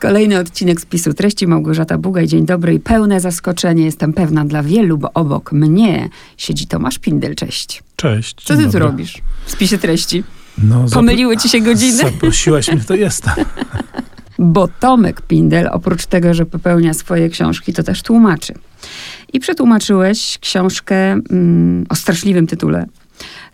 Kolejny odcinek spisu treści Małgorzata Bugaj. Dzień dobry i pełne zaskoczenie. Jestem pewna dla wielu, bo obok mnie siedzi Tomasz Pindel. Cześć. Cześć. Co ty dobry. tu robisz w spisie treści? No, Pomyliły ci się godziny? Zaprosiłaś mnie, to jestem. Bo Tomek Pindel, oprócz tego, że popełnia swoje książki, to też tłumaczy. I przetłumaczyłeś książkę mm, o straszliwym tytule.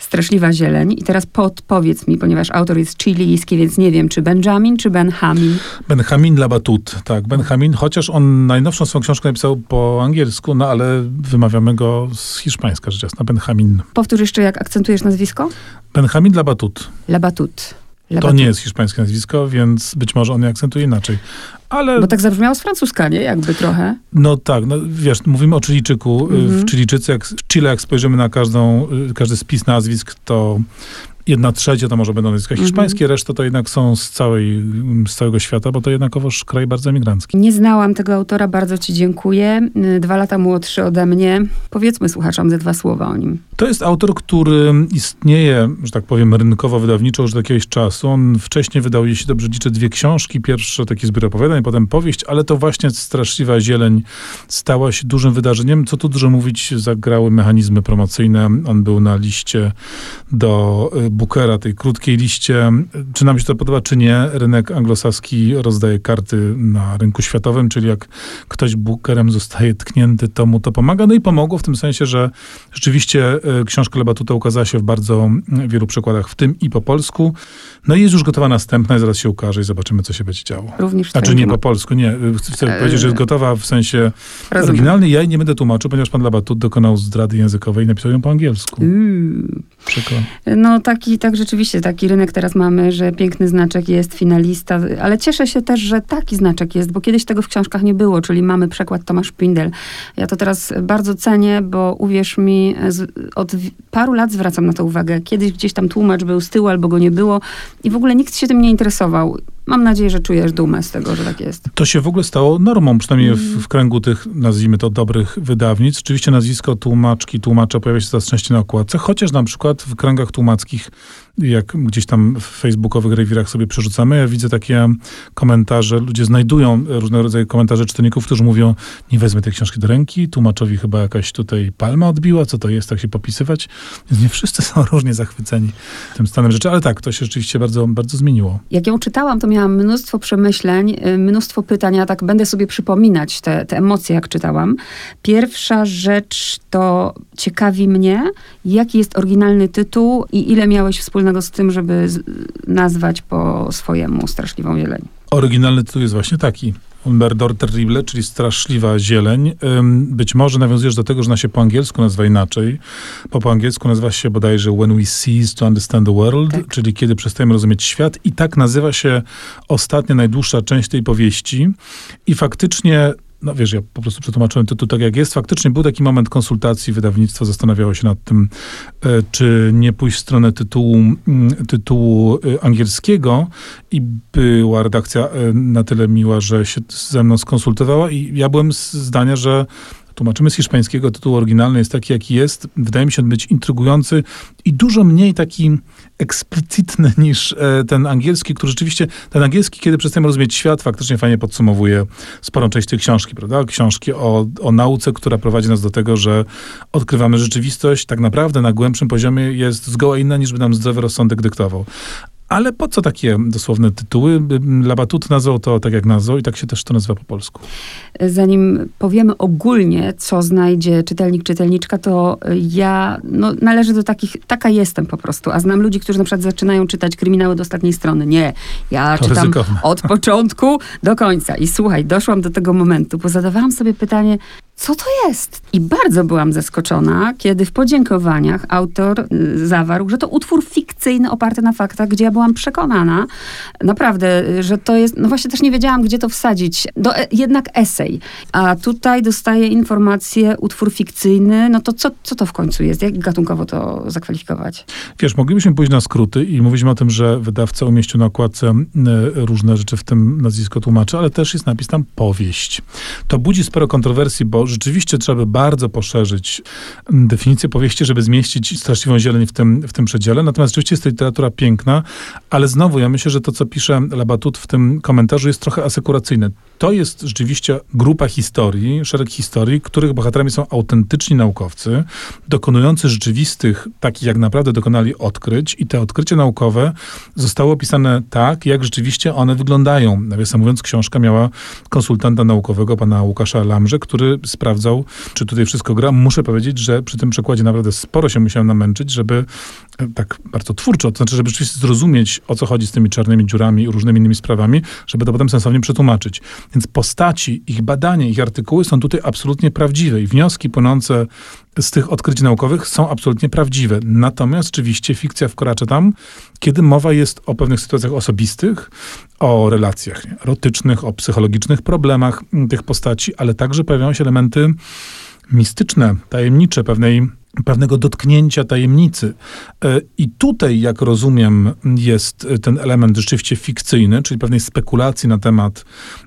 Straszliwa zieleń. I teraz podpowiedz mi, ponieważ autor jest chilijski, więc nie wiem, czy Benjamin, czy Benjamin. Benjamin Labatut, tak, Benjamin, chociaż on najnowszą swoją książkę napisał po angielsku, no ale wymawiamy go z hiszpańska, rzecz jasna, Benjamin. Powtórz jeszcze, jak akcentujesz nazwisko? Benjamin Labatut. Labatut. To Labatut. nie jest hiszpańskie nazwisko, więc być może on je akcentuje inaczej. Ale, Bo tak zabrzmiało z francuska, nie? Jakby trochę. no tak, no wiesz, mówimy o Chilijczyku. Y, Mhm. W Chilijczycy, jak, w Chile, jak spojrzymy na każdą, y, każdy spis nazwisk, to jedna trzecia to może będą nazwiska Mhm. hiszpańskie, reszta to jednak są z, całej, z całego świata, bo to jednakowoż kraj bardzo emigrancki. Nie znałam tego autora, bardzo ci dziękuję. Y, Dwa lata młodszy ode mnie. Powiedzmy słuchaczom ze dwa słowa o nim. To jest autor, który istnieje, że tak powiem, rynkowo-wydawniczo już od jakiegoś czasu. On wcześniej wydał, jeśli dobrze liczę, dwie książki. Pierwsze taki zbiór opowiadań, potem powieść, ale to właśnie Straszliwa Zieleń stała się dużym wydarzeniem. Co tu dużo mówić, zagrały mechanizmy promocyjne. On był na liście do y, Bookera, tej krótkiej liście. Czy nam się to podoba, czy nie, rynek anglosaski rozdaje karty na rynku światowym, czyli jak ktoś Bookerem zostaje tknięty, to mu to pomaga. No i pomogło w tym sensie, że rzeczywiście e, książka Lebatuta ukazała się w bardzo mm, wielu przekładach, w tym i po polsku. No i jest już gotowa następna i zaraz się ukaże i zobaczymy, co się będzie działo. Również Znaczy nie po polsku, nie. Y, Chcę Eee. powiedzieć, że jest gotowa w sensie Rozumiem. oryginalny. Ja jej nie będę tłumaczył, ponieważ pan Labatut dokonał zdrady językowej i napisał ją po angielsku. Uuu. Przykro. No taki, tak rzeczywiście, taki rynek teraz mamy, że piękny znaczek jest, finalista, ale cieszę się też, że taki znaczek jest, bo kiedyś tego w książkach nie było, czyli mamy przekład Tomasz Pindel. Ja to teraz bardzo cenię, bo uwierz mi, od paru lat zwracam na to uwagę. Kiedyś gdzieś tam tłumacz był z tyłu albo go nie było i w ogóle nikt się tym nie interesował. Mam nadzieję, że czujesz dumę z tego, że tak jest. To się w ogóle stało normą, przynajmniej Mhm. w, w kręgu tych, nazwijmy to, dobrych wydawnic. Oczywiście nazwisko tłumaczki, tłumacza pojawia się coraz częściej na okładce, chociaż na przykład w kręgach tłumackich, jak gdzieś tam w facebookowych rewirach sobie przerzucamy, ja widzę takie komentarze, ludzie znajdują różne rodzaje komentarze czytelników, którzy mówią, nie wezmę tej książki do ręki, tłumaczowi chyba jakaś tutaj palma odbiła, co to jest, tak się popisywać. Więc nie wszyscy są różnie zachwyceni tym stanem rzeczy, ale tak, to się rzeczywiście bardzo, bardzo zmieniło. Jak ją czytałam, to miałam mnóstwo przemyśleń, y, mnóstwo pytań, ja tak będę sobie przypominać te, te emocje, jak czytałam. Pierwsza rzecz to ciekawi mnie, jaki jest oryginalny tytuł i ile miałeś wspólnego z tym, żeby nazwać po swojemu Straszliwą Zieleń. Oryginalny tytuł jest właśnie taki. Un verdor terrible, czyli straszliwa zieleń. Być może nawiązujesz do tego, że ona się po angielsku nazywa inaczej. Po, po angielsku nazywa się bodajże When We Cease to Understand the World, Tak. czyli kiedy przestajemy rozumieć świat. I tak nazywa się ostatnia, najdłuższa część tej powieści. I faktycznie no wiesz, ja po prostu przetłumaczyłem tytuł tak jak jest. Faktycznie był taki moment konsultacji, wydawnictwo zastanawiało się nad tym, e, czy nie pójść w stronę tytułu, tytułu e, angielskiego i była redakcja e, na tyle miła, że się ze mną skonsultowała i ja byłem zdania, że tłumaczymy z hiszpańskiego, tytuł oryginalny jest taki, jaki jest. Wydaje mi się być intrygujący i dużo mniej taki eksplicitny niż e, ten angielski, który rzeczywiście, ten angielski, kiedy przestajemy rozumieć świat, faktycznie fajnie podsumowuje sporą część tej książki, prawda? Książki o, o nauce, która prowadzi nas do tego, że odkrywamy rzeczywistość, tak naprawdę na głębszym poziomie jest zgoła inna, niż by nam zdrowy rozsądek dyktował. Ale po co takie dosłowne tytuły? Labatut nazwał to tak, jak nazwał i tak się też to nazywa po polsku. Zanim powiemy ogólnie, co znajdzie czytelnik, czytelniczka, to ja no, należę do takich, taka jestem po prostu, a znam ludzi, którzy na przykład zaczynają czytać kryminały do ostatniej strony. Nie, ja To czytam ryzykowne. od początku do końca. I słuchaj, doszłam do tego momentu, bo zadawałam sobie pytanie, co to jest? I bardzo byłam zaskoczona, kiedy w podziękowaniach autor y, zawarł, że to utwór fikcyjny oparty na faktach, gdzie ja byłam przekonana, naprawdę, y, że to jest, no właśnie też nie wiedziałam, gdzie to wsadzić. Do, e, jednak esej. A tutaj dostaję informację, utwór fikcyjny, no to co, co to w końcu jest? Jak gatunkowo to zakwalifikować? Wiesz, moglibyśmy pójść na skróty i mówiliśmy o tym, że wydawca umieścił na okładce e, różne rzeczy, w tym nazwisko tłumaczy, ale też jest napis tam powieść. To budzi sporo kontrowersji, bo rzeczywiście trzeba by bardzo poszerzyć definicję powieści, żeby zmieścić straszliwą zieleń w tym, w tym przedziale. Natomiast rzeczywiście jest to literatura piękna, ale znowu ja myślę, że to, co pisze Labatut w tym komentarzu jest trochę asekuracyjne. To jest rzeczywiście grupa historii, szereg historii, których bohaterami są autentyczni naukowcy, dokonujący rzeczywistych, takich jak naprawdę dokonali odkryć i te odkrycia naukowe zostały opisane tak, jak rzeczywiście one wyglądają. Nawiasem mówiąc, książka miała konsultanta naukowego, pana Łukasza Lamrze, który sprawdzał, czy tutaj wszystko gra. Muszę powiedzieć, że przy tym przekładzie naprawdę sporo się musiałem namęczyć, żeby e, tak bardzo twórczo, to znaczy, żeby rzeczywiście zrozumieć, o co chodzi z tymi czarnymi dziurami i różnymi innymi sprawami, żeby to potem sensownie przetłumaczyć. Więc postaci, ich badania, ich artykuły są tutaj absolutnie prawdziwe i wnioski płynące z tych odkryć naukowych są absolutnie prawdziwe. Natomiast oczywiście fikcja wkracza tam, kiedy mowa jest o pewnych sytuacjach osobistych, o relacjach nie, erotycznych, o psychologicznych problemach tych postaci, ale także pojawiają się elementy mistyczne, tajemnicze, pewnej pewnego dotknięcia tajemnicy. E, I tutaj, jak rozumiem, jest ten element rzeczywiście fikcyjny, czyli pewnej spekulacji na temat,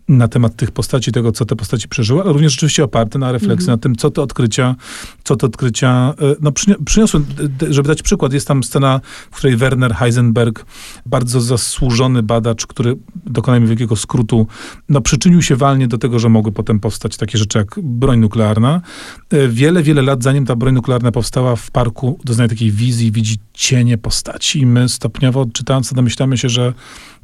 na temat tych postaci, tego, co te postaci przeżyły, ale również rzeczywiście oparte na refleksji mm -hmm. na tym, co te odkrycia, co te odkrycia e, no, przyniosły. Żeby dać przykład, jest tam scena, w której Werner Heisenberg, bardzo zasłużony badacz, który, dokonajmy wielkiego skrótu, no, przyczynił się walnie do tego, że mogły potem powstać takie rzeczy jak broń nuklearna. E, wiele, wiele lat zanim ta broń nuklearna powstała w parku, doznaje takiej wizji, widzi cienie postaci i my stopniowo odczytając to domyślamy się, że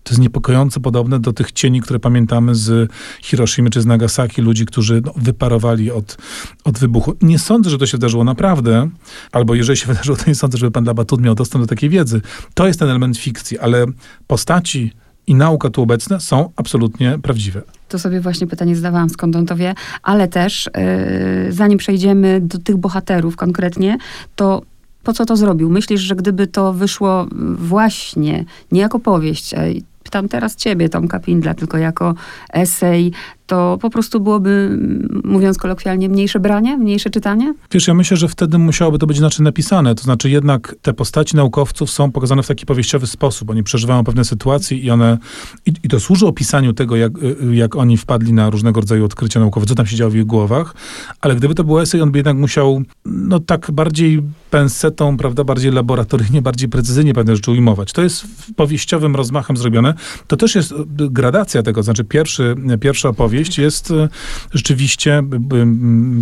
to jest niepokojąco podobne do tych cieni, które pamiętamy z Hiroshimy czy z Nagasaki, ludzi, którzy no, wyparowali od, od wybuchu. Nie sądzę, że to się wydarzyło naprawdę, albo jeżeli się wydarzyło, to nie sądzę, żeby pan Labatut miał dostęp do takiej wiedzy. To jest ten element fikcji, ale postaci i nauka tu obecne są absolutnie prawdziwe. To sobie właśnie pytanie zadawałam, skąd on to wie, ale też yy, zanim przejdziemy do tych bohaterów konkretnie, to po co to zrobił? Myślisz, że gdyby to wyszło właśnie nie jako powieść, pytam teraz ciebie, Tomka Pindla, tylko jako esej, to po prostu byłoby, mówiąc kolokwialnie, mniejsze branie, mniejsze czytanie? Wiesz, ja myślę, że wtedy musiałoby to być inaczej napisane. To znaczy jednak te postaci naukowców są pokazane w taki powieściowy sposób. Oni przeżywają pewne sytuacje i one, i, i to służy opisaniu tego, jak, jak oni wpadli na różnego rodzaju odkrycia naukowe, co tam się działo w ich głowach, ale gdyby to był esej, on by jednak musiał, no tak bardziej pensetą, prawda, bardziej laboratoryjnie, bardziej precyzyjnie pewne rzeczy ujmować. To jest powieściowym rozmachem zrobione. To też jest gradacja tego, znaczy pierwszy, pierwsza opowieść jest e, rzeczywiście,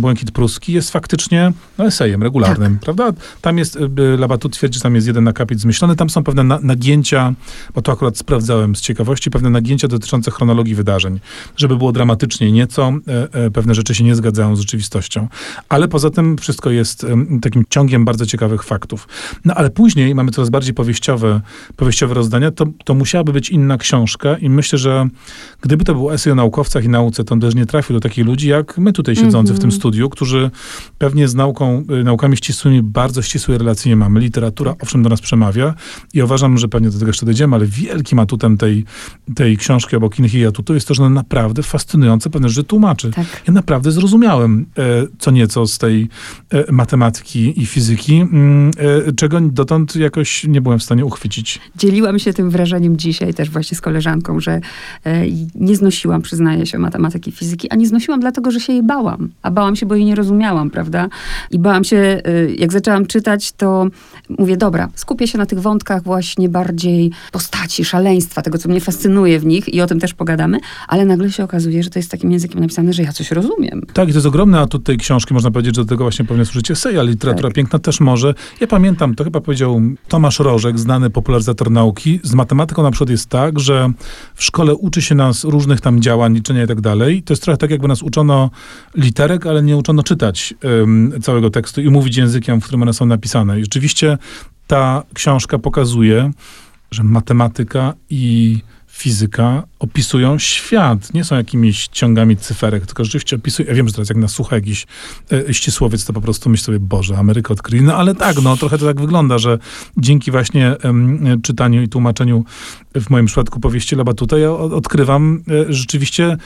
Błękit Pruski jest faktycznie no, esejem regularnym, tak. prawda? Tam jest, e, Labatut twierdzi, że tam jest jeden akapit zmyślony, tam są pewne na, nagięcia, bo to akurat sprawdzałem z ciekawości, pewne nagięcia dotyczące chronologii wydarzeń, żeby było dramatycznie nieco, e, pewne rzeczy się nie zgadzają z rzeczywistością. Ale poza tym wszystko jest takim ciągiem bardzo ciekawych faktów. No ale później mamy coraz bardziej powieściowe, powieściowe rozdania, to, to musiałaby być inna książka i myślę, że gdyby to był esej o naukowcach i nauce, to on też nie trafił do takich ludzi, jak my tutaj siedzący mm -hmm. w tym mhm. studiu, którzy pewnie z nauką, y, naukami ścisłymi bardzo ścisłe relacje nie mamy. Literatura owszem do nas przemawia i uważam, że pewnie do tego jeszcze dojdziemy, ale wielkim atutem tej, tej książki obok innych jej atutów jest to, że ona naprawdę fascynujące pewne rzeczy tłumaczy. Tak. Ja naprawdę zrozumiałem e, co nieco z tej e, matematyki i fizyki, mm, e, czego dotąd jakoś nie byłem w stanie uchwycić. Dzieliłam się tym wrażeniem dzisiaj też właśnie z koleżanką, że e, nie znosiłam, przyznaję się, matematyki fizyki, a nie znosiłam dlatego, że się jej bałam. A bałam się, bo jej nie rozumiałam, prawda? I bałam się, y, jak zaczęłam czytać, to mówię, dobra, skupię się na tych wątkach właśnie bardziej postaci, szaleństwa, tego, co mnie fascynuje w nich i o tym też pogadamy, ale nagle się okazuje, że to jest takim językiem napisane, że ja coś rozumiem. Tak, i to jest ogromny atut tej książki, można powiedzieć, że do tego właśnie powinien służyć esej, ale literatura tak. piękna też może. Ja pamiętam, to chyba powiedział Tomasz Rożek, znany popularyzator nauki. Z matematyką na przykład jest tak, że w szkole uczy się nas różnych tam działań, liczenia i tak dalej. To jest trochę tak, jakby nas uczono literek, ale nie uczono czytać całego tekstu i mówić językiem, w którym one są napisane. I rzeczywiście ta książka pokazuje, że matematyka i fizyka opisują świat. Nie są jakimiś ciągami cyferek, tylko rzeczywiście opisują. Ja wiem, że teraz jak nas słucha jakiś e, ścisłowiec, to po prostu myślę sobie, Boże, Ameryka odkryli. No ale tak, no trochę to tak wygląda, że dzięki właśnie e, czytaniu i tłumaczeniu w moim przypadku powieści Labatuta ja odkrywam e, rzeczywiście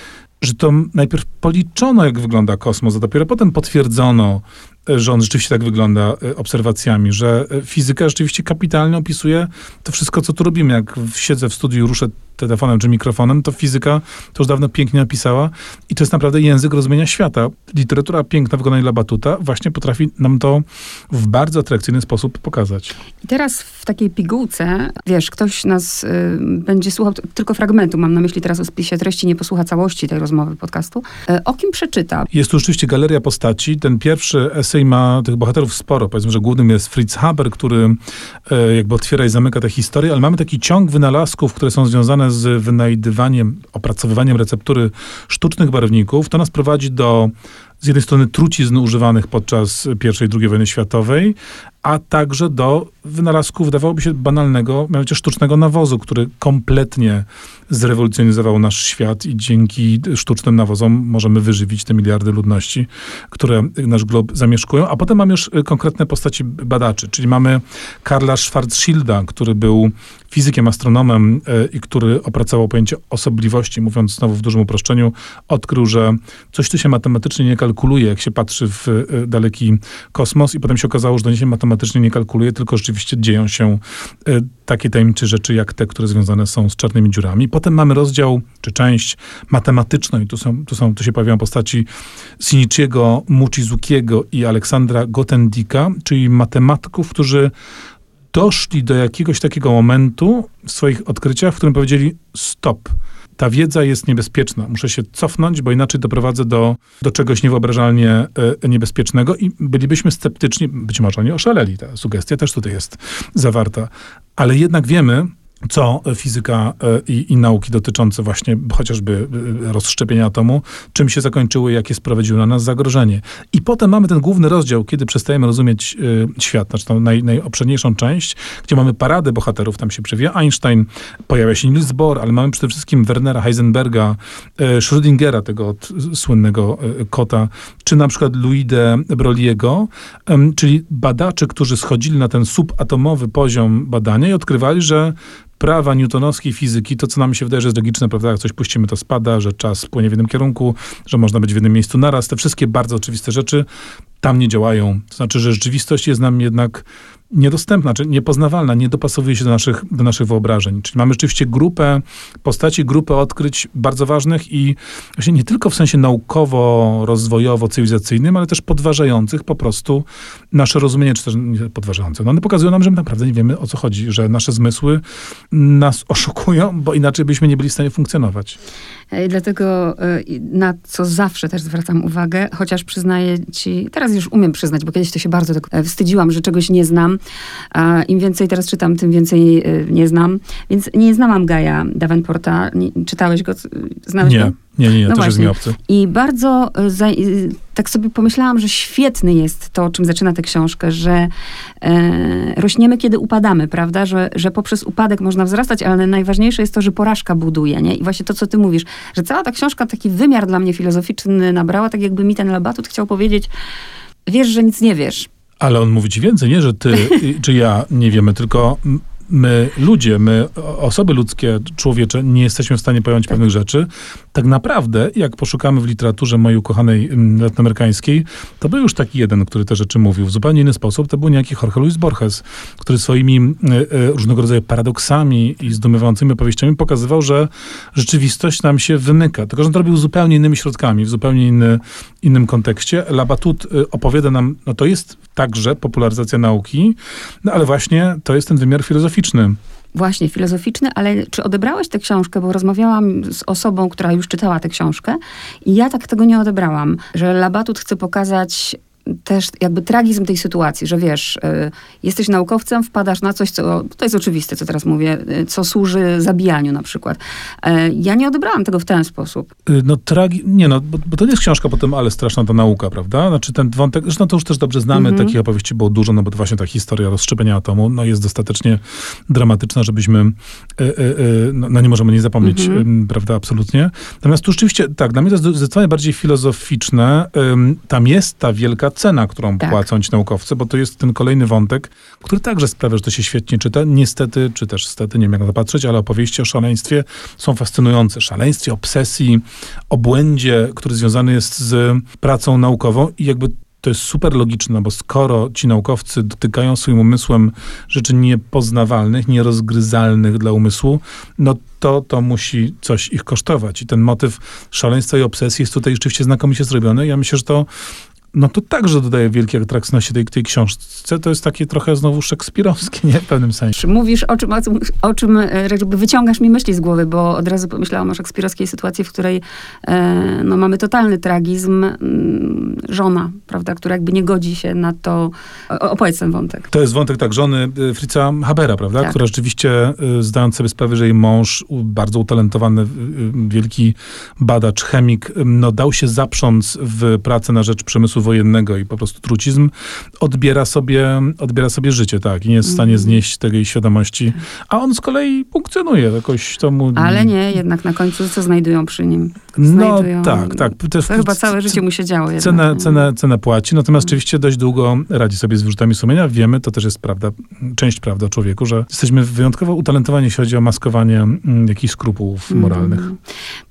że to najpierw policzono, jak wygląda kosmos, a dopiero potem potwierdzono że on rzeczywiście tak wygląda e, obserwacjami, że e, fizyka rzeczywiście kapitalnie opisuje to wszystko, co tu robimy. Jak siedzę w studiu, ruszę telefonem czy mikrofonem, to fizyka to już dawno pięknie napisała i to jest naprawdę język rozumienia świata. Literatura piękna wykonania dla Batuta właśnie potrafi nam to w bardzo atrakcyjny sposób pokazać. I teraz w takiej pigułce, wiesz, ktoś nas y, będzie słuchał tylko fragmentu, mam na myśli teraz o spisie treści, nie posłucha całości tej rozmowy podcastu. Y, o kim przeczyta? Jest tu rzeczywiście galeria postaci. Ten pierwszy esej ma tych bohaterów sporo. Powiedzmy, że głównym jest Fritz Haber, który y, jakby otwiera i zamyka tę historię, ale mamy taki ciąg wynalazków, które są związane z wynajdywaniem, opracowywaniem receptury sztucznych barwników. To nas prowadzi do z jednej strony trucizn używanych podczas I i II wojny światowej, a także do wynalazku, wydawałoby się, banalnego, mianowicie sztucznego nawozu, który kompletnie zrewolucjonizował nasz świat i dzięki sztucznym nawozom możemy wyżywić te miliardy ludności, które nasz glob zamieszkują. A potem mamy już konkretne postaci badaczy, czyli mamy Karla Schwarzschilda, który był fizykiem, astronomem e, i który opracował pojęcie osobliwości, mówiąc znowu w dużym uproszczeniu, odkrył, że coś tu się matematycznie nie kalkuluje, jak się patrzy w e, daleki kosmos i potem się okazało, że to nie się matematycznie nie kalkuluje, tylko rzeczywiście dzieją się e, takie tajemnicze rzeczy, jak te, które związane są z czarnymi dziurami. Potem mamy rozdział, czy część matematyczną i tu, są, tu, są, tu się pojawiają postaci Sinichiego, Muchizukiego i Aleksandra Gotendika, czyli matematyków, którzy doszli do jakiegoś takiego momentu w swoich odkryciach, w którym powiedzieli stop. Ta wiedza jest niebezpieczna. Muszę się cofnąć, bo inaczej doprowadzę do, do czegoś niewyobrażalnie e, niebezpiecznego i bylibyśmy sceptyczni, być może oni oszaleli. Ta sugestia też tutaj jest zawarta. Ale jednak wiemy, co fizyka e, i, i, nauki dotyczące właśnie chociażby e, rozszczepienia atomu, czym się zakończyły, jakie sprowadziły na nas zagrożenie. I potem mamy ten główny rozdział, kiedy przestajemy rozumieć y, świat, znaczy tą naj, najobszerniejszą część, gdzie mamy paradę bohaterów, tam się przewija Einstein, pojawia się Niels Bohr, ale mamy przede wszystkim Wernera Heisenberga, y, Schrödingera, tego od, słynnego y, kota, czy na przykład Louis de Brogliego, czyli badaczy, którzy schodzili na ten subatomowy poziom badania i odkrywali, że prawa newtonowskiej fizyki, to co nam się wydaje, że jest logiczne, prawda, jak coś puścimy, to spada, że czas płynie w jednym kierunku, że można być w jednym miejscu naraz, te wszystkie bardzo oczywiste rzeczy tam nie działają. To znaczy, że rzeczywistość jest nam jednak niedostępna, czy niepoznawalna, nie dopasowuje się do naszych, do naszych wyobrażeń. Czyli mamy rzeczywiście grupę postaci, grupę odkryć bardzo ważnych i właśnie nie tylko w sensie naukowo-rozwojowo-cywilizacyjnym, ale też podważających po prostu nasze rozumienie, czy też podważające. No one pokazują nam, że my naprawdę nie wiemy o co chodzi, że nasze zmysły nas oszukują, bo inaczej byśmy nie byli w stanie funkcjonować. I dlatego e, na co zawsze też zwracam uwagę, chociaż przyznaję ci, teraz już umiem przyznać, bo kiedyś to się bardzo tak e, wstydziłam, że czegoś nie znam. Im więcej teraz czytam, tym więcej e, nie znam. Więc nie znałam Gaja Davenporta. czytałeś go? Znałeś nie. go? Nie, nie, nie, no też jest mi obcy. I bardzo za, tak sobie pomyślałam, że świetny jest to, czym zaczyna tę książkę, że e, rośniemy, kiedy upadamy, prawda? Że, że poprzez upadek można wzrastać, ale najważniejsze jest to, że porażka buduje, nie? I właśnie to, co ty mówisz, że cała ta książka taki wymiar dla mnie filozoficzny nabrała, tak jakby mi ten Labatut chciał powiedzieć, wiesz, że nic nie wiesz. Ale on mówi ci więcej, nie, że ty czy ja nie wiemy, tylko my ludzie, my osoby ludzkie, człowiecze, nie jesteśmy w stanie pojąć tak. pewnych rzeczy. Tak naprawdę, jak poszukamy w literaturze mojej ukochanej mm, latynoamerykańskiej, to był już taki jeden, który te rzeczy mówił w zupełnie inny sposób. To był niejaki Jorge Luis Borges, który swoimi y, y, różnego rodzaju paradoksami i zdumiewającymi opowieściami pokazywał, że rzeczywistość nam się wymyka. Tylko, że on to robił zupełnie innymi środkami, w zupełnie inny, innym kontekście. Labatut y, opowiada nam, no to jest także popularyzacja nauki, no ale właśnie to jest ten wymiar filozoficzny. Właśnie, filozoficzny, ale czy odebrałeś tę książkę? Bo rozmawiałam z osobą, która już czytała tę książkę i ja tak tego nie odebrałam, że Labatut chce pokazać też jakby tragizm tej sytuacji, że wiesz, y, jesteś naukowcem, wpadasz na coś, co, to jest oczywiste, co teraz mówię, y, co służy zabijaniu na przykład. Y, ja nie odebrałam tego w ten sposób. No tragi... Nie no, bo, bo, to nie jest książka potem, ale straszna ta nauka, prawda? Znaczy ten wątek, zresztą to już też dobrze znamy, mhm. takich opowieści było dużo, no bo to właśnie ta historia rozszczepienia atomu, no jest dostatecznie dramatyczna, żebyśmy, no, no, nie możemy nie zapomnieć, mhm. prawda, absolutnie. Natomiast tu rzeczywiście, tak, dla mnie to jest zdecydowanie bardziej filozoficzne. Tam jest ta wielka cena, którą tak. płacą ci naukowcy, bo to jest ten kolejny wątek, który także sprawia, że to się świetnie czyta. Niestety, czy też stety, nie wiem jak na to patrzeć, ale opowieści o szaleństwie są fascynujące. Szaleństwie, obsesji, o błędzie, który związany jest z pracą naukową i jakby to jest super logiczne, bo skoro ci naukowcy dotykają swoim umysłem rzeczy niepoznawalnych, nierozgryzalnych dla umysłu, no to to musi coś ich kosztować. I ten motyw szaleństwa i obsesji jest tutaj rzeczywiście znakomicie zrobiony. Ja myślę, że to no to także dodaje wielkiej atrakcyjności tej, tej książce. To jest takie trochę znowu szekspirowskie, nie? W pewnym sensie. Mówisz o czym, o, o czym e, jakby wyciągasz mi myśli z głowy, bo od razu pomyślałam o szekspirowskiej sytuacji, w której e, no, mamy totalny tragizm. Żona, prawda, która jakby nie godzi się na to. O, opowiedz ten wątek. To jest wątek tak żony e, Fritza Habera, prawda? Tak. Która rzeczywiście, e, zdając sobie sprawę, że jej mąż, bardzo utalentowany, wielki badacz, chemik, no dał się zaprząc w pracę na rzecz przemysłu wojennego i po prostu trucizm, odbiera sobie, odbiera sobie życie, tak, i nie jest w stanie Mhm. znieść tej świadomości. A on z kolei funkcjonuje, jakoś to mu... Ale nie, jednak na końcu co znajdują przy nim? No znajdują- tak, tak. Też To chyba całe życie mu się działo jednak. Cenę, cenę, cenę płaci, natomiast oczywiście dość długo radzi sobie z wyrzutami sumienia. Wiemy, to też jest prawda, część prawdy o człowieku, że jesteśmy wyjątkowo utalentowani, jeśli chodzi o maskowanie mm, jakichś skrupułów moralnych. Mm.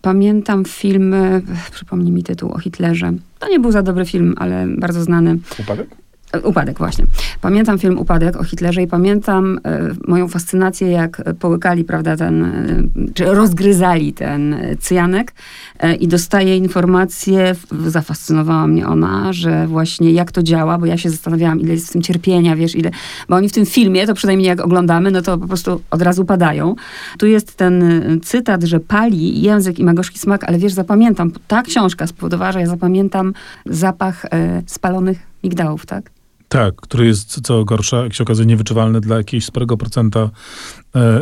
Pamiętam film, e, przypomnij mi tytuł, o Hitlerze. To nie był za dobry film, ale bardzo znany. Upadek? Upadek, właśnie. Pamiętam film Upadek o Hitlerze i pamiętam e, moją fascynację, jak połykali, prawda, ten, e, czy rozgryzali ten e, cyjanek e, i dostaję informację, zafascynowała mnie ona, że właśnie jak to działa, bo ja się zastanawiałam, ile jest w tym cierpienia, wiesz, ile, bo oni w tym filmie, to przynajmniej jak oglądamy, no to po prostu od razu padają. Tu jest ten cytat, że pali język i ma gorzki smak, ale wiesz, zapamiętam, ta książka spowodowała, że ja zapamiętam zapach spalonych migdałów, tak? Tak, który jest, co gorsza, jak się okazuje, niewyczuwalny dla jakiegoś sporego procenta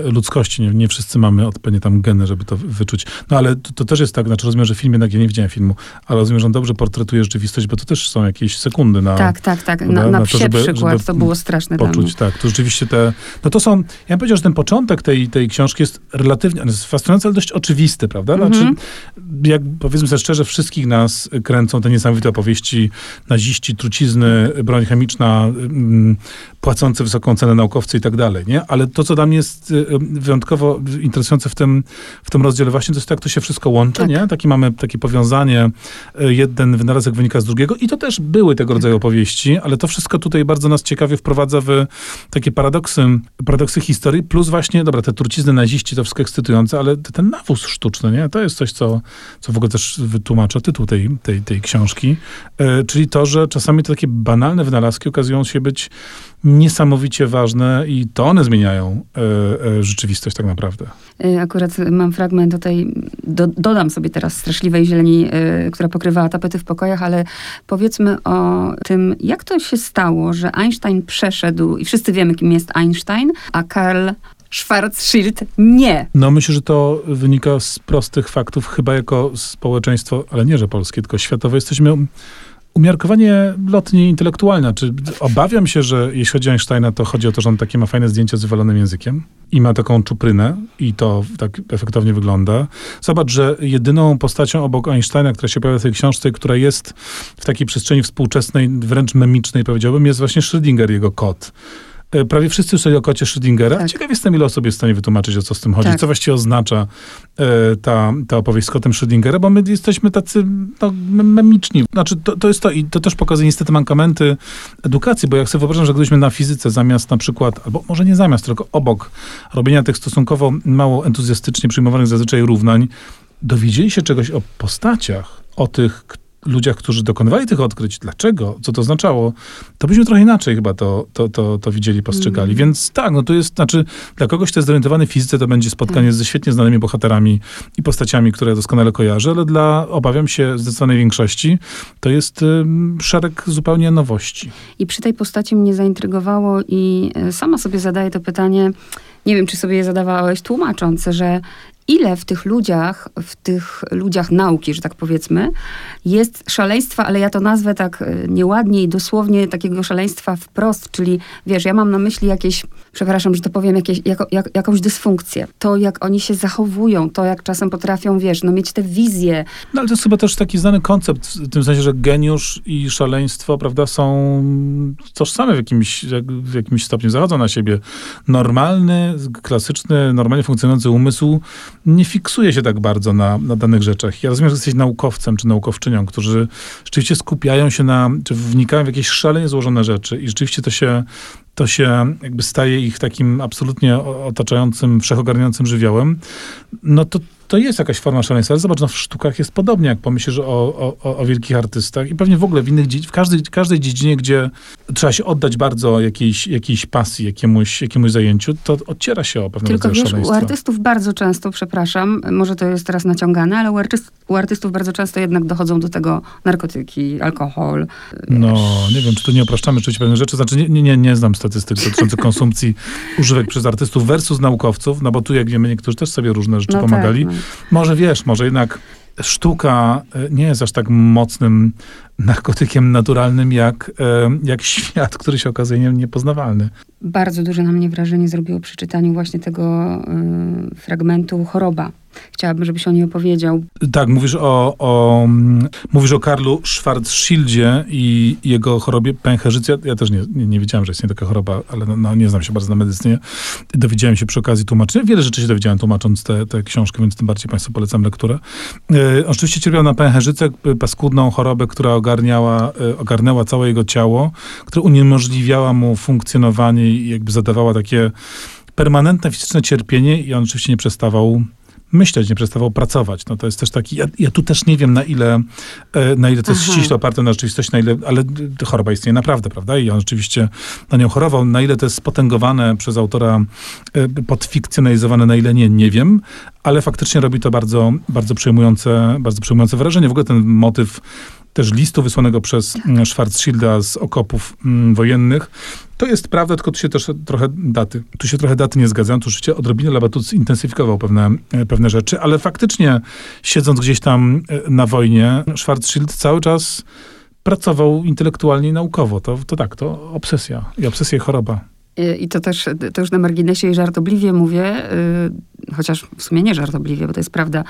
ludzkości. Nie, nie wszyscy mamy odpowiednie tam geny, żeby to wyczuć. No ale to, to też jest tak, znaczy rozumiem, że film jednak, ja nie widziałem filmu, ale rozumiem, że on dobrze portretuje rzeczywistość, bo to też są jakieś sekundy na... Tak, tak, tak. Na, Na na to, żeby- przykład żeby to było straszne poczuć, tak. To rzeczywiście te, no to są, ja bym powiedział, że ten początek tej, tej książki jest relatywnie, on jest fascynujący, ale dość oczywisty, prawda? Znaczy, Mhm. jak powiedzmy sobie szczerze, wszystkich nas kręcą te niesamowite opowieści, naziści, trucizny, broń chemiczna, mm, płacący wysoką cenę naukowcy i tak dalej, nie? Ale to, co dla mnie jest y, y, wyjątkowo interesujące w tym, w tym rozdziale właśnie, to jest to, jak to się wszystko łączy, Tak. nie? Takie mamy takie powiązanie, y, jeden wynalazek wynika z drugiego i to też były tego rodzaju opowieści, ale to wszystko tutaj bardzo nas ciekawie wprowadza w takie paradoksy, paradoksy historii, plus właśnie, dobra, te trucizny, naziści, to wszystko ekscytujące, ale ten nawóz sztuczny, nie? To jest coś, co, co w ogóle też wytłumacza tytuł tej, tej, tej książki, czyli to, że czasami te takie banalne wynalazki okazują się być niesamowicie ważne i to one zmieniają e, e, rzeczywistość tak naprawdę. Y, Akurat mam fragment tutaj, do, dodam sobie teraz straszliwej zieleni, która pokrywała tapety w pokojach, ale powiedzmy o tym, jak to się stało, że Einstein przeszedł, i wszyscy wiemy, kim jest Einstein, a Karl Schwarzschild nie. No myślę, że to wynika z prostych faktów, chyba jako społeczeństwo, ale nie, że polskie, tylko światowe, jesteśmy umiarkowanie lotni intelektualni. Znaczy, obawiam się, że jeśli chodzi o Einsteina, to chodzi o to, że on takie ma fajne zdjęcie z wywalonym językiem i ma taką czuprynę i to tak efektownie wygląda. Zobacz, że jedyną postacią obok Einsteina, która się pojawia w tej książce, która jest w takiej przestrzeni współczesnej, wręcz memicznej powiedziałbym, jest właśnie Schrödinger, jego kot. E, Prawie wszyscy słyszeli o kocie Schrödingera. Tak. Ciekaw jestem, ile osób jest w stanie wytłumaczyć, o co z tym chodzi. Tak. Co właściwie oznacza e, ta, ta opowieść z kotem Schrödingera, bo my jesteśmy tacy no, mem- memiczni. Znaczy, to, to jest to i to też pokazuje niestety mankamenty edukacji, bo jak sobie wyobrażam, że gdybyśmy na fizyce zamiast na przykład, albo może nie zamiast, tylko obok robienia tych stosunkowo mało entuzjastycznie przyjmowanych zazwyczaj równań, dowiedzieli się czegoś o postaciach, o tych ludziach, którzy dokonywali tych odkryć, dlaczego, co to oznaczało, to byśmy trochę inaczej chyba to, to, to, to widzieli, postrzegali. Mm. Więc tak, no to jest, znaczy dla kogoś, kto jest zorientowany w fizyce, to będzie spotkanie Tak. ze świetnie znanymi bohaterami i postaciami, które doskonale kojarzę, ale dla, obawiam się, zdecydowanej większości, to jest szereg zupełnie nowości. I przy tej postaci mnie zaintrygowało i e, sama sobie zadaję to pytanie, nie wiem, czy sobie je zadawałeś, tłumacząc, że ile w tych ludziach, w tych ludziach nauki, że tak powiedzmy, jest szaleństwa, ale ja to nazwę tak e, nieładnie i dosłownie takiego szaleństwa wprost, czyli wiesz, ja mam na myśli jakieś, przepraszam, że to powiem, jakieś, jako, jak, jakąś dysfunkcję. To, jak oni się zachowują, to, jak czasem potrafią, wiesz, no mieć te wizje. No ale to jest chyba też taki znany koncept, w tym sensie, że geniusz i szaleństwo, prawda, są tożsame w jakimś, jak- w jakimś stopniu, zachodzą na siebie. Normalny, klasyczny, normalnie funkcjonujący umysł nie fiksuje się tak bardzo na, na danych rzeczach. Ja rozumiem, że jesteś naukowcem czy naukowczynią, którzy rzeczywiście skupiają się na, czy wnikają w jakieś szalenie złożone rzeczy i rzeczywiście to się, to się jakby staje ich takim absolutnie otaczającym, wszechogarniającym żywiołem, no to to jest jakaś forma szaleństwa. Ale zobacz, no w sztukach jest podobnie, jak pomyślisz o, o, o wielkich artystach i pewnie w ogóle w innych, w każdej, każdej dziedzinie, gdzie trzeba się oddać bardzo jakiejś, jakiejś pasji, jakiemuś, jakiemuś zajęciu, to odciera się o pewne Tylko wiesz, szaleństwa. u artystów bardzo często, przepraszam, może to jest teraz naciągane, ale u, artyst, u artystów bardzo często jednak dochodzą do tego narkotyki, alkohol. No, nie wiem, czy tu nie upraszczamy rzeczywiście pewnych rzeczy. Znaczy, nie, nie, nie, nie znam statystyk dotyczących konsumpcji używek przez artystów versus naukowców, no bo tu, jak wiemy, niektórzy też sobie różne rzeczy No pomagali. Tak, no. Może wiesz, może jednak sztuka e, nie jest aż tak mocnym narkotykiem naturalnym jak, e, jak świat, który się okazuje nie- niepoznawalny. Bardzo duże na mnie wrażenie zrobiło przy czytaniu właśnie tego y, fragmentu Choroba. Chciałabym, żebyś o niej opowiedział. Tak, mówisz o, o, mm, mówisz o Karlu Schwarzschildzie i jego chorobie pęcherzycy. Ja, ja też nie, nie, nie wiedziałem, że istnieje taka choroba, ale no, no, nie znam się bardzo na medycynie. Dowiedziałem się przy okazji tłumaczenia. Wiele rzeczy się dowiedziałem tłumacząc tę te, książkę, więc tym bardziej Państwu polecam lekturę. E, oczywiście cierpiał na pęcherzycę, paskudną chorobę, która ogarniała, e, ogarnęła całe jego ciało, która uniemożliwiała mu funkcjonowanie i jakby zadawała takie permanentne fizyczne cierpienie i on oczywiście nie przestawał myśleć, nie przestawał pracować. No to jest też taki, ja, ja tu też nie wiem na ile, e, na ile to jest Aha. ściśle oparte na rzeczywistość, na ile, ale d- choroba istnieje naprawdę, prawda? I on rzeczywiście na nią chorował. Na ile to jest spotęgowane przez autora, e, podfikcjonalizowane, na ile nie, nie wiem, ale faktycznie robi to bardzo, bardzo przejmujące, bardzo przejmujące wrażenie. W ogóle ten motyw też listu wysłanego przez mm, Schwarzschilda z okopów mm, wojennych. To jest prawda, tylko tu się też trochę daty, tu się trochę daty nie zgadzają. Tu rzeczywiście odrobinę Labatut zintensyfikował pewne, e, pewne rzeczy, ale faktycznie siedząc gdzieś tam e, na wojnie, Schwarzschild cały czas pracował intelektualnie i naukowo. To, to tak, to obsesja i obsesja i choroba. Y, I to też, to już na marginesie i żartobliwie mówię, y, chociaż w sumie nie żartobliwie, bo to jest prawda,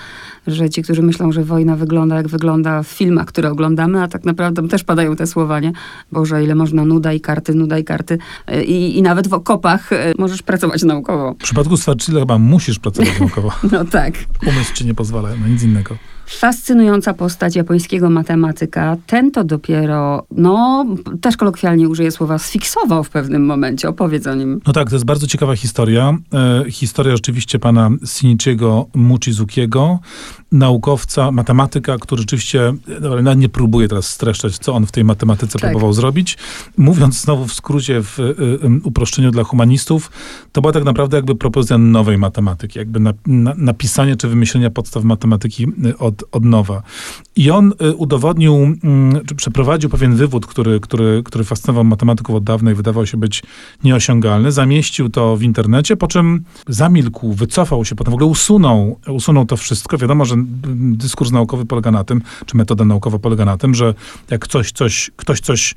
że ci, którzy myślą, że wojna wygląda jak wygląda w filmach, które oglądamy, a tak naprawdę też padają te słowa, nie? Boże, ile można nuda i karty, nuda i karty. Y, I, nawet w okopach y, możesz pracować naukowo. W przypadku Schwarzschilda chyba musisz pracować naukowo. No tak. Umysł ci nie pozwala na nic innego. Fascynująca postać japońskiego matematyka. Ten to dopiero, no, też kolokwialnie użyję słowa, sfiksował w pewnym momencie. Opowiedz o nim. No tak, to jest bardzo ciekawa historia. E, historia rzeczywiście pana Shinichiego Mochizukiego, naukowca, matematyka, który rzeczywiście, e, dobra, nie próbuję teraz streszczać, co on w tej matematyce Tak. próbował zrobić. Mówiąc znowu w skrócie, w e, uproszczeniu dla humanistów, to była tak naprawdę jakby propozycja nowej matematyki, jakby na, na, napisanie czy wymyślenia podstaw matematyki e, od, nowa. I on e, udowodnił, mm, czy przeprowadził pewien wywód, który, który, który fascynował matematyków od dawna i wydawał się być nieosiągalny. Zamieścił to w internecie, po czym zamilkł, wycofał się, potem w ogóle usunął, usunął to wszystko. Wiadomo, że mm, dyskurs naukowy polega na tym, czy metoda naukowa polega na tym, że jak coś, coś, ktoś coś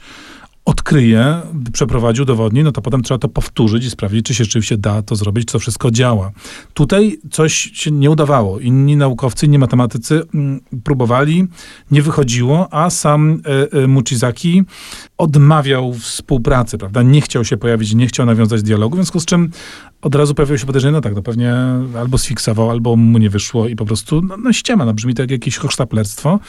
odkryje, przeprowadzi, udowodni, no to potem trzeba to powtórzyć i sprawdzić, czy się rzeczywiście da to zrobić, czy to wszystko działa. Tutaj coś się nie udawało. Inni naukowcy, inni matematycy mm, próbowali, nie wychodziło, a sam e, e, Muchizaki odmawiał współpracy, prawda? Nie chciał się pojawić, nie chciał nawiązać dialogu, w związku z czym od razu pojawiło się podejrzenie, no tak, no pewnie albo sfiksował, albo mu nie wyszło i po prostu, no, no ściema, no brzmi tak jak jakieś hochsztaplerstwo.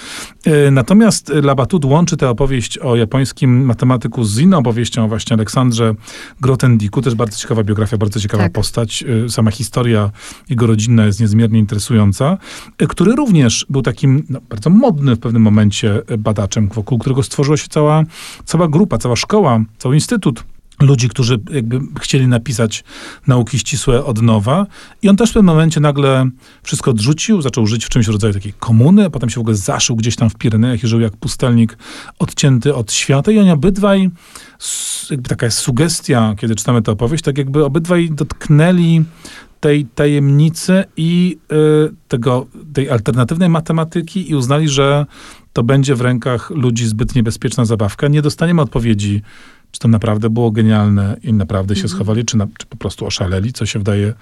E, Natomiast Labatut łączy tę opowieść o japońskim matematyku z inną opowieścią o właśnie Aleksandrze Grotendiku, też bardzo ciekawa biografia, bardzo ciekawa Tak. postać. E, Sama historia jego rodzinna jest niezmiernie interesująca, e, który również był takim no, bardzo modnym w pewnym momencie badaczem, wokół którego stworzyła się cała, cała grupa, cała szkoła, cały instytut ludzi, którzy jakby chcieli napisać nauki ścisłe od nowa. I on też w pewnym momencie nagle wszystko odrzucił, zaczął żyć w czymś rodzaju takiej komuny, a potem się w ogóle zaszył gdzieś tam w Pirenejach i żył jak pustelnik odcięty od świata. I oni obydwaj, jakby taka jest sugestia, kiedy czytamy tę opowieść, tak jakby obydwaj dotknęli tej tajemnicy i y, tego, tej alternatywnej matematyki i uznali, że to będzie w rękach ludzi zbyt niebezpieczna zabawka. Nie dostaniemy odpowiedzi, czy to naprawdę było genialne i naprawdę się schowali, czy, na, czy po prostu oszaleli, co się wydaje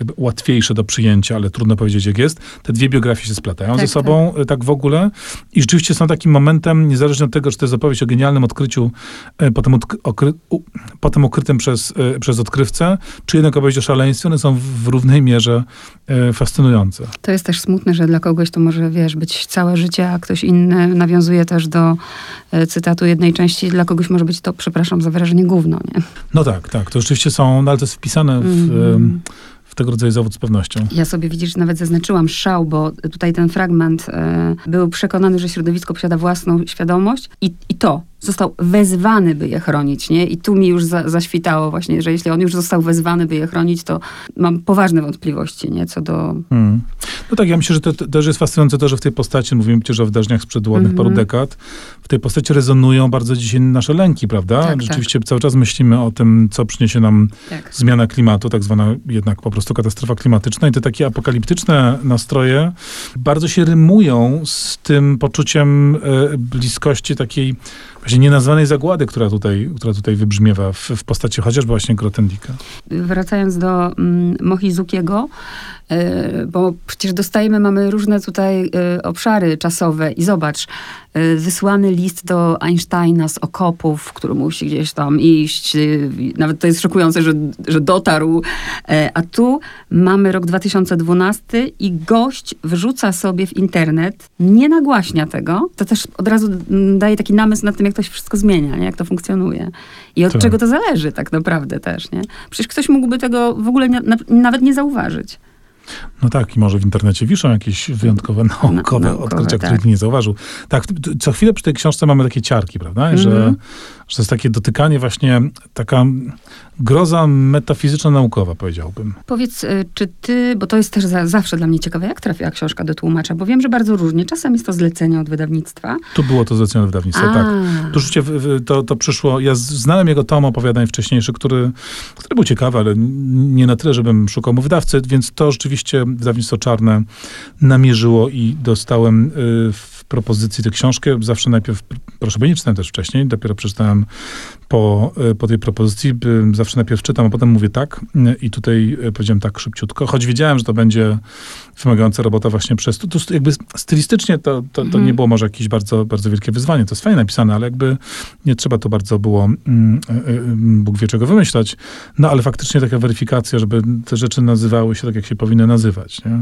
jakby łatwiejsze do przyjęcia, ale trudno powiedzieć jak jest. Te dwie biografie się splatają Tak, ze sobą tak. tak w ogóle i rzeczywiście są takim momentem, niezależnie od tego, czy to jest opowieść o genialnym odkryciu, e, potem, okry, u, potem ukrytym przez, e, przez odkrywcę, czy jednak opowieść o szaleństwie, one są w równej mierze e, fascynujące. To jest też smutne, że dla kogoś to może, wiesz, być całe życie, a ktoś inny nawiązuje też do cytatu jednej części, dla kogoś może być to, przepraszam za wyrażenie, gówno, nie? No tak, tak, to rzeczywiście są, no ale to jest wpisane w... Mm w tego rodzaju zawód z pewnością. Ja sobie widzisz, nawet zaznaczyłam szał, bo tutaj ten fragment e, był przekonany, że środowisko posiada własną świadomość i, i to został wezwany, by je chronić, nie? I tu mi już za, zaświtało właśnie, że jeśli on już został wezwany, by je chronić, to mam poważne wątpliwości, nie? Co do... Hmm. No tak, ja myślę, że to, to też jest fascynujące to, że w tej postaci, mówimy przecież o wydarzeniach sprzed ładnych mm -hmm. paru dekad, w tej postaci rezonują bardzo dzisiaj nasze lęki, prawda? Tak, Rzeczywiście tak. cały czas myślimy o tym, co przyniesie nam tak. zmiana klimatu, tak zwana jednak po prostu katastrofa klimatyczna i te takie apokaliptyczne nastroje bardzo się rymują z tym poczuciem e, bliskości takiej właśnie nienazwanej zagłady, która tutaj, która tutaj wybrzmiewa w, w postaci chociażby właśnie Grotendika. Wracając do mm, Mochizukiego, y, bo przecież dostajemy, mamy różne tutaj y, obszary czasowe i zobacz, y, wysłany list do Einsteina z okopów, który musi gdzieś tam iść, nawet to jest szokujące, że, że dotarł, a tu mamy rok 2012 i gość wrzuca sobie w internet, nie nagłaśnia tego, to też od razu mm, daje taki namysł na tym, jak jak to się wszystko zmienia, nie? jak to funkcjonuje. I od tak. czego to zależy tak naprawdę też. Nie? Przecież ktoś mógłby tego w ogóle nie, na, nawet nie zauważyć. No tak, i może w internecie wiszą jakieś wyjątkowe naukowe, naukowe odkrycia, tak. których nie zauważył. Tak, co chwilę przy tej książce mamy takie ciarki, prawda? Mm -hmm. Że, mhm. że to jest takie dotykanie właśnie, taka groza metafizyczno-naukowa, powiedziałbym. Powiedz, y, czy ty, bo to jest też za, zawsze dla mnie ciekawe, jak trafiła książka do tłumacza, bo wiem, że bardzo różnie. Czasem jest to zlecenie od wydawnictwa. Tu było to zlecenie od wydawnictwa, A. tak. Tu rzeczywiście to, to przyszło, ja znałem jego tom opowiadań wcześniejszy, który, który był ciekawy, ale nie na tyle, żebym szukał mu wydawcy, więc to rzeczywiście wydawnictwo Czarne namierzyło i dostałem y, w propozycji tę książkę. Zawsze najpierw, proszę, bo nie czytałem też wcześniej, dopiero przeczytałem po, y, po tej propozycji. Zawsze najpierw czytam, a potem mówię tak i tutaj y, powiedziałem tak szybciutko, choć wiedziałem, że to będzie wymagająca robota właśnie przez to. to jakby stylistycznie to, to, to mhm. nie było może jakieś bardzo, bardzo wielkie wyzwanie. To jest fajnie napisane, ale jakby nie trzeba to bardzo było mm, Bóg wie czego wymyślać. No ale faktycznie taka weryfikacja, żeby te rzeczy nazywały się tak, jak się powinny nazywać. Nie?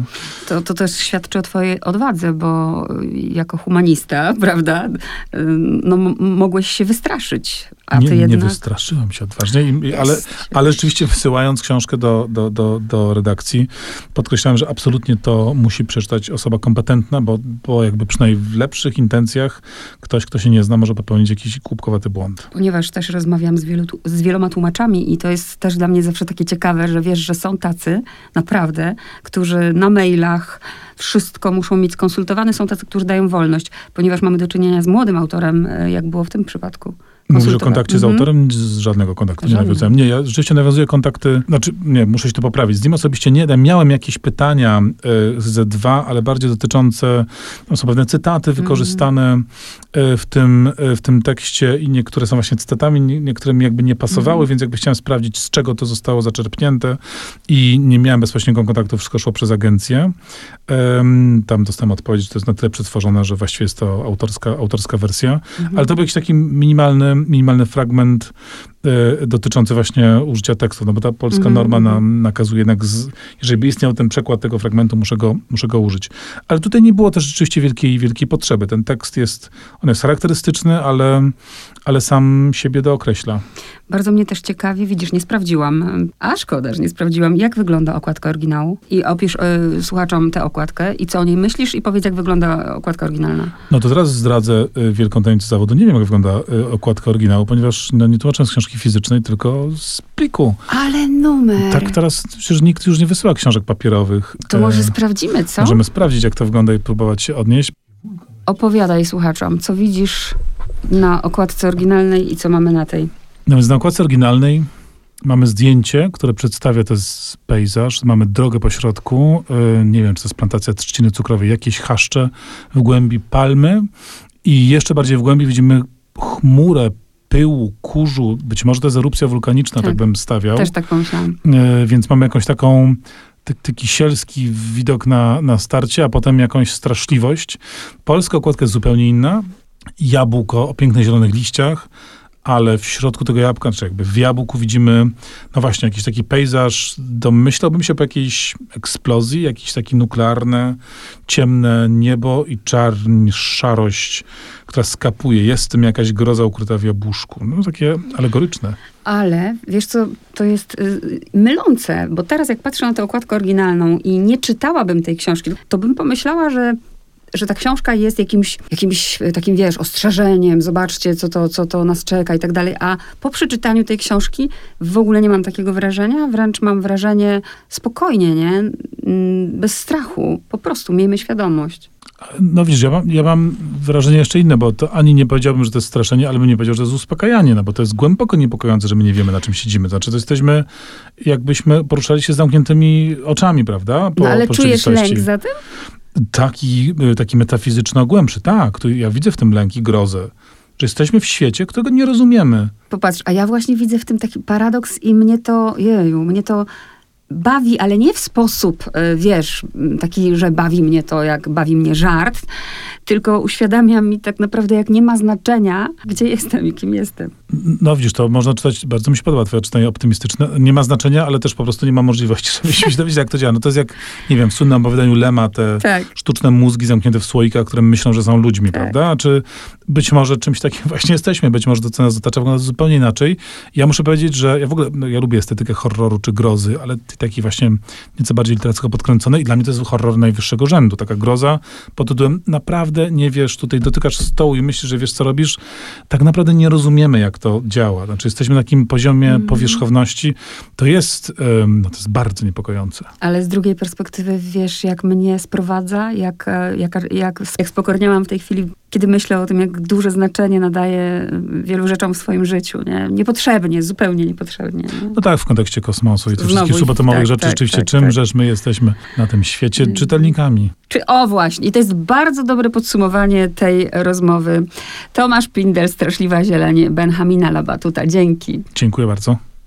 To, to też świadczy o twojej odwadze, bo jako humanista, prawda, no, mogłeś się wystraszyć. A nie, ty jednak... nie wystraszyłem się odważnie, ale, ale rzeczywiście wysyłając książkę do, do, do, do redakcji, podkreślałem, że absolutnie to musi przeczytać osoba kompetentna, bo, bo jakby przynajmniej w lepszych intencjach ktoś, kto się nie zna, może popełnić jakiś kubkowaty błąd. Ponieważ też rozmawiam z, wielu, z wieloma tłumaczami i to jest też dla mnie zawsze takie ciekawe, że wiesz, że są tacy, naprawdę, którzy na mailach wszystko muszą mieć skonsultowane. Są tacy, którzy dają wolność, ponieważ mamy do czynienia z młodym autorem, e, jak było w tym przypadku. Mówisz o kontakcie z mhm. autorem? Z żadnego kontaktu nie nawiązałem. Nie, ja rzeczywiście nawiązuję kontakty, znaczy nie, muszę się to poprawić. Z nim osobiście nie miałem jakieś pytania y, ze dwa, ale bardziej dotyczące, tam są pewne cytaty mhm. wykorzystane y, w, tym, y, w tym tekście i niektóre są właśnie cytatami, niektóre mi jakby nie pasowały, mhm. więc jakby chciałem sprawdzić, z czego to zostało zaczerpnięte i nie miałem bezpośredniego kontaktu, wszystko szło przez agencję. tam dostałem odpowiedź, że to jest na tyle przetworzone, że właściwie jest to autorska, autorska wersja, ale to był jakiś taki minimalny minimalny fragment dotyczący właśnie użycia tekstu, no bo ta polska mm -hmm. norma nam nakazuje jednak, z, jeżeli by istniał ten przekład tego fragmentu, muszę go, muszę go użyć. Ale tutaj nie było też rzeczywiście wielkiej, wielkiej potrzeby. Ten tekst jest, on jest charakterystyczny, ale, ale sam siebie dookreśla. Bardzo mnie też ciekawi, widzisz, nie sprawdziłam, a szkoda, że nie sprawdziłam, jak wygląda okładka oryginału. I opisz y, słuchaczom tę okładkę i co o niej myślisz i powiedz, jak wygląda okładka oryginalna. No to teraz zdradzę y, wielką tajemnicę zawodu. Nie wiem, jak wygląda y, okładka oryginału, ponieważ no, nie tłumaczę z książki fizycznej, tylko z pliku. Ale numer. Tak, teraz przecież nikt już nie wysyła książek papierowych. To może e, sprawdzimy, co? Możemy sprawdzić, jak to wygląda i próbować się odnieść. Opowiadaj słuchaczom, co widzisz na okładce oryginalnej i co mamy na tej. No więc na okładce oryginalnej mamy zdjęcie, które przedstawia jest pejzaż. Mamy drogę po środku. E, nie wiem, czy to jest plantacja trzciny cukrowej. Jakieś chaszcze w głębi palmy. I jeszcze bardziej w głębi widzimy chmurę pyłu, kurzu. Być może to jest erupcja wulkaniczna, tak, tak bym stawiał. Też tak pomyślałam. E, więc mamy jakąś taką taki sielski widok na, na starcie, a potem jakąś straszliwość. Polska okładka jest zupełnie inna. Jabłko o pięknych zielonych liściach, ale w środku tego jabłka, czy jakby w jabłku widzimy, no właśnie, jakiś taki pejzaż, domyślałbym się po jakiejś eksplozji, jakieś takie nuklearne, ciemne niebo i czarń, szarość, która skapuje. Jest w tym jakaś groza ukryta w jabłuszku. No takie alegoryczne. Ale wiesz co, to jest y, mylące, bo teraz jak patrzę na tę okładkę oryginalną i nie czytałabym tej książki, to bym pomyślała, że że ta książka jest jakimś, jakimś e, takim, wiesz, ostrzeżeniem, zobaczcie, co to, co to nas czeka i tak dalej. A po przeczytaniu tej książki w ogóle nie mam takiego wrażenia, wręcz mam wrażenie spokojnie, nie? Mm, bez strachu. Po prostu miejmy świadomość. No widzisz, ja mam, ja mam wrażenie jeszcze inne, bo to ani nie powiedziałbym, że to jest straszenie, ale bym nie powiedział, że to jest uspokajanie, no bo to jest głęboko niepokojące, że my nie wiemy, na czym siedzimy. Znaczy, to jesteśmy, jakbyśmy poruszali się z zamkniętymi oczami, prawda? Po, no ale czujesz lęk za tym? Taki, y, taki metafizyczno-głębszy. Tak, ja widzę w tym lęk i grozę. Że jesteśmy w świecie, którego nie rozumiemy. Popatrz, a ja właśnie widzę w tym taki paradoks i mnie to, jeju, mnie to bawi, ale nie w sposób, y, wiesz, taki, że bawi mnie to, jak bawi mnie żart, tylko uświadamia mi tak naprawdę, jak nie ma znaczenia, gdzie jestem i kim jestem. No widzisz, to można czytać, bardzo mi się podoba twoje czytanie optymistyczne. Nie ma znaczenia, ale też po prostu nie ma możliwości, żeby się dowiedzieć, jak to działa. No to jest jak, nie wiem, w słynnym opowiadaniu Lema, te tak. sztuczne mózgi zamknięte w słoikach, które myślą, że są ludźmi, tak. prawda? Czy być może czymś takim właśnie jesteśmy, być może to, co nas otacza, wygląda zupełnie inaczej. Ja muszę powiedzieć, że ja w ogóle, no, ja lubię estetykę horroru czy grozy, ale taki właśnie nieco bardziej literacko podkręcony i dla mnie to jest horror najwyższego rzędu. Taka groza pod tytułem naprawdę nie wiesz, tutaj dotykasz stołu i myślisz, że wiesz, co robisz. Tak naprawdę nie rozumiemy, jak to działa. Znaczy jesteśmy na takim poziomie mm. powierzchowności. To jest, no to jest bardzo niepokojące. Ale z drugiej perspektywy wiesz, jak mnie sprowadza, jak, e, jak, jak, jak spokorniałam w tej chwili kiedy myślę o tym, jak duże znaczenie nadaje wielu rzeczom w swoim życiu. Nie? Niepotrzebnie, zupełnie niepotrzebnie. Nie? No tak, w kontekście kosmosu i tych wszystkich subatomowych tak, rzeczy, tak, rzeczywiście tak, czym tak. żeż my jesteśmy na tym świecie mm. czytelnikami. Czy o właśnie, i to jest bardzo dobre podsumowanie tej rozmowy. Tomasz Pindel, Straszliwa Zieleń, Benhamina Labatuta. Dzięki. Dziękuję bardzo.